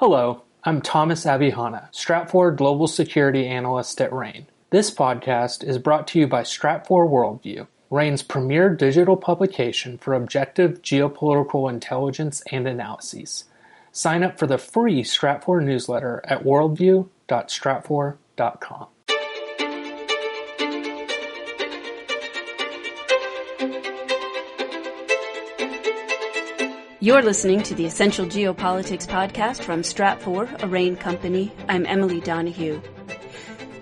Hello, I'm Thomas Abihana, Stratfor Global Security Analyst at RANE. This podcast is brought to you by Stratfor Worldview, RANE's premier digital publication for objective geopolitical intelligence and analyses. Sign up for the free Stratfor newsletter at worldview.stratfor.com. You're listening to the Essential Geopolitics podcast from Stratfor, a RANE company. I'm Emily Donahue.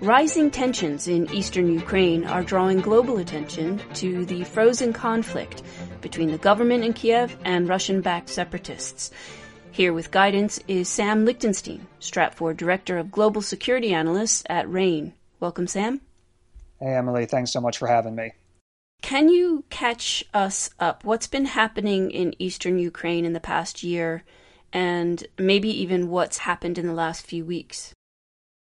Rising tensions in eastern Ukraine are drawing global attention to the frozen conflict between the government in Kiev and Russian-backed separatists. Here with guidance is Sam Lichtenstein, Stratfor Director of Global Security Analysts at RANE. Welcome, Sam. Hey, Emily. Thanks so much for having me. Can you catch us up? What's been happening in eastern Ukraine in the past year, and maybe even what's happened in the last few weeks?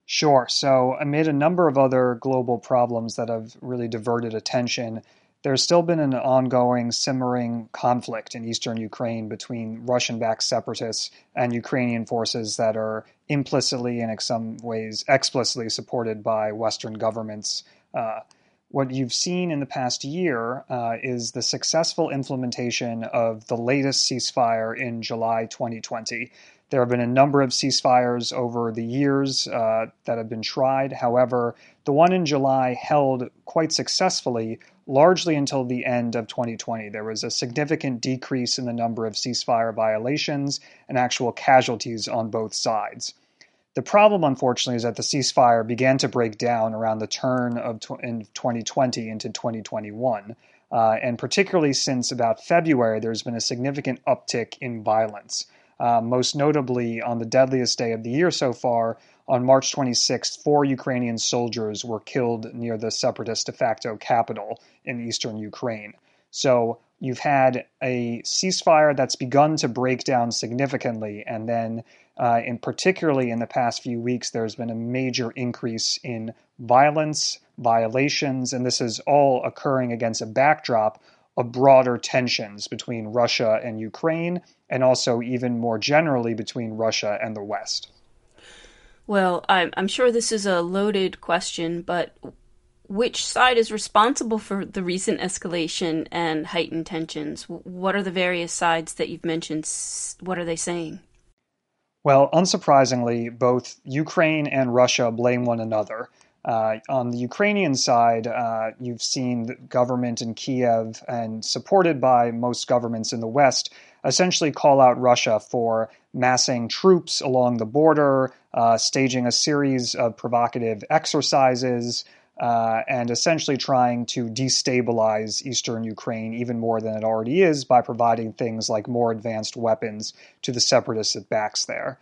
Sure. So, amid a number of other global problems that have really diverted attention, there's still been an ongoing, simmering conflict in eastern Ukraine between Russian backed separatists and Ukrainian forces that are implicitly and in some ways explicitly supported by Western governments. Uh, what you've seen in the past year uh, is the successful implementation of the latest ceasefire in July 2020. There have been a number of ceasefires over the years uh, that have been tried. However, the one in July held quite successfully, largely until the end of 2020. There was a significant decrease in the number of ceasefire violations and actual casualties on both sides. The problem, unfortunately, is that the ceasefire began to break down around the turn of tw- in 2020 into 2021. Uh, and particularly since about February, there's been a significant uptick in violence. Uh, most notably, on the deadliest day of the year so far, on March 26th, four Ukrainian soldiers were killed near the separatist de facto capital in eastern Ukraine. So you've had a ceasefire that's begun to break down significantly, and then, uh, in particularly in the past few weeks, there's been a major increase in violence, violations, and this is all occurring against a backdrop of broader tensions between Russia and Ukraine, and also even more generally between Russia and the West. Well, I'm, I'm sure this is a loaded question, but which side is responsible for the recent escalation and heightened tensions? What are the various sides that you've mentioned? What are they saying? Well, unsurprisingly, both Ukraine and Russia blame one another. Uh, on the Ukrainian side, uh, you've seen the government in Kiev and supported by most governments in the West essentially call out Russia for massing troops along the border, uh, staging a series of provocative exercises, uh, and essentially trying to destabilize eastern Ukraine even more than it already is by providing things like more advanced weapons to the separatists it backs there.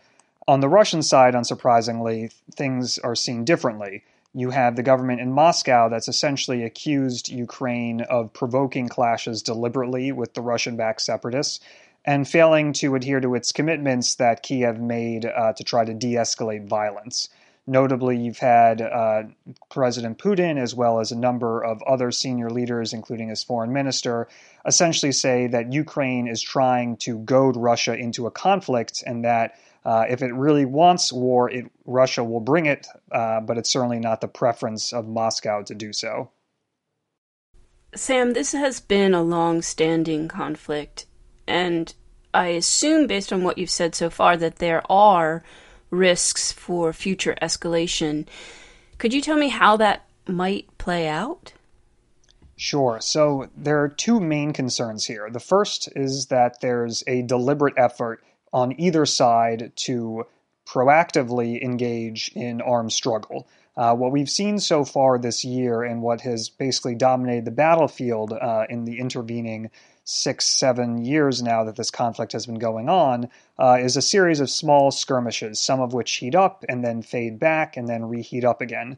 On the Russian side, unsurprisingly, things are seen differently. You have the government in Moscow that's essentially accused Ukraine of provoking clashes deliberately with the Russian backed separatists and failing to adhere to its commitments that Kiev made uh, to try to de escalate violence. Notably, you've had uh, President Putin, as well as a number of other senior leaders, including his foreign minister, essentially say that Ukraine is trying to goad Russia into a conflict and that uh, if it really wants war, it, Russia will bring it, uh, but it's certainly not the preference of Moscow to do so. Sam, this has been a long standing conflict, and I assume, based on what you've said so far, that there are risks for future escalation. Could you tell me how that might play out? Sure. So there are two main concerns here. The first is that there's a deliberate effort on either side to proactively engage in armed struggle. Uh, what we've seen so far this year and what has basically dominated the battlefield uh, in the intervening six, seven years now that this conflict has been going on, uh, is a series of small skirmishes, some of which heat up and then fade back and then reheat up again.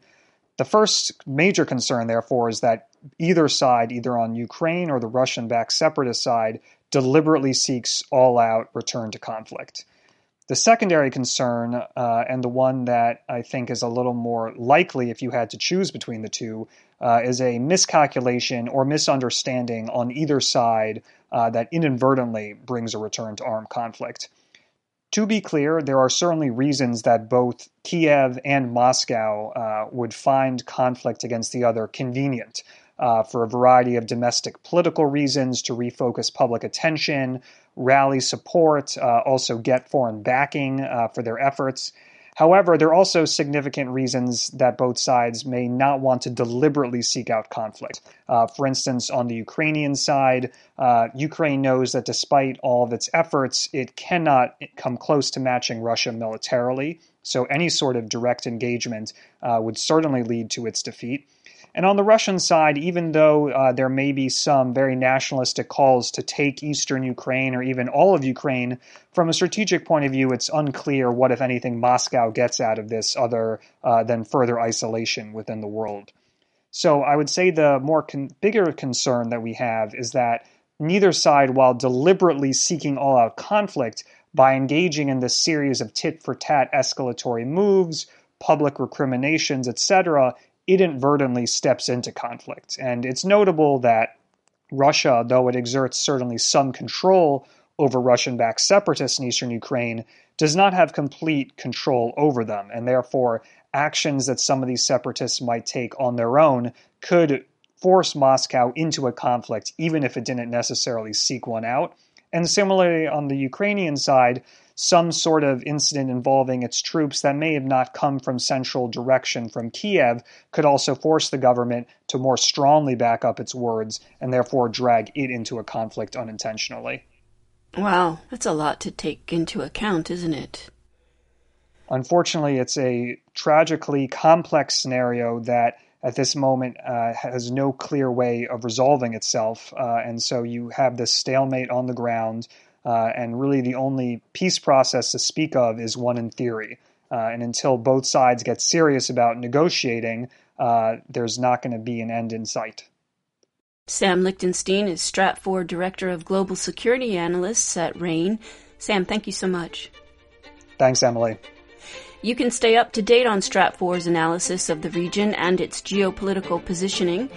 The first major concern, therefore, is that either side, either on Ukraine or the Russian backed separatist side, deliberately seeks all out return to conflict. The secondary concern, uh, and the one that I think is a little more likely if you had to choose between the two, uh, is a miscalculation or misunderstanding on either side uh, that inadvertently brings a return to armed conflict. To be clear, there are certainly reasons that both Kiev and Moscow uh, would find conflict against the other convenient. Uh, for a variety of domestic political reasons to refocus public attention, rally support, uh, also get foreign backing uh, for their efforts. However, there are also significant reasons that both sides may not want to deliberately seek out conflict. Uh, for instance, on the Ukrainian side, uh, Ukraine knows that despite all of its efforts, it cannot come close to matching Russia militarily. So any sort of direct engagement uh, would certainly lead to its defeat. And on the Russian side, even though uh, there may be some very nationalistic calls to take eastern Ukraine or even all of Ukraine, from a strategic point of view, it's unclear what, if anything, Moscow gets out of this other uh, than further isolation within the world. So I would say the more con- bigger concern that we have is that neither side, while deliberately seeking all out conflict by engaging in this series of tit for tat escalatory moves, public recriminations, etc., inadvertently steps into conflict. And it's notable that Russia, though it exerts certainly some control over Russian backed separatists in eastern Ukraine, does not have complete control over them. And therefore, actions that some of these separatists might take on their own could force Moscow into a conflict, even if it didn't necessarily seek one out. And similarly, on the Ukrainian side, some sort of incident involving its troops that may have not come from central direction from Kiev could also force the government to more strongly back up its words and therefore drag it into a conflict unintentionally. Wow, that's a lot to take into account, isn't it? Unfortunately, it's a tragically complex scenario that at this moment uh, has no clear way of resolving itself. Uh, and so you have this stalemate on the ground uh, and really, the only peace process to speak of is one in theory. Uh, and until both sides get serious about negotiating, uh, there's not going to be an end in sight. Sam Lichtenstein is Stratfor Director of Global Security Analysts at RANE. Sam, thank you so much. Thanks, Emily. You can stay up to date on Stratfor's analysis of the region and its geopolitical positioning.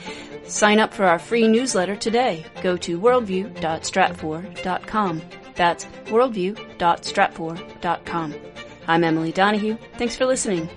Sign up for our free newsletter today. Go to worldview.stratfor.com. That's worldview.stratfor.com. I'm Emily Donahue. Thanks for listening.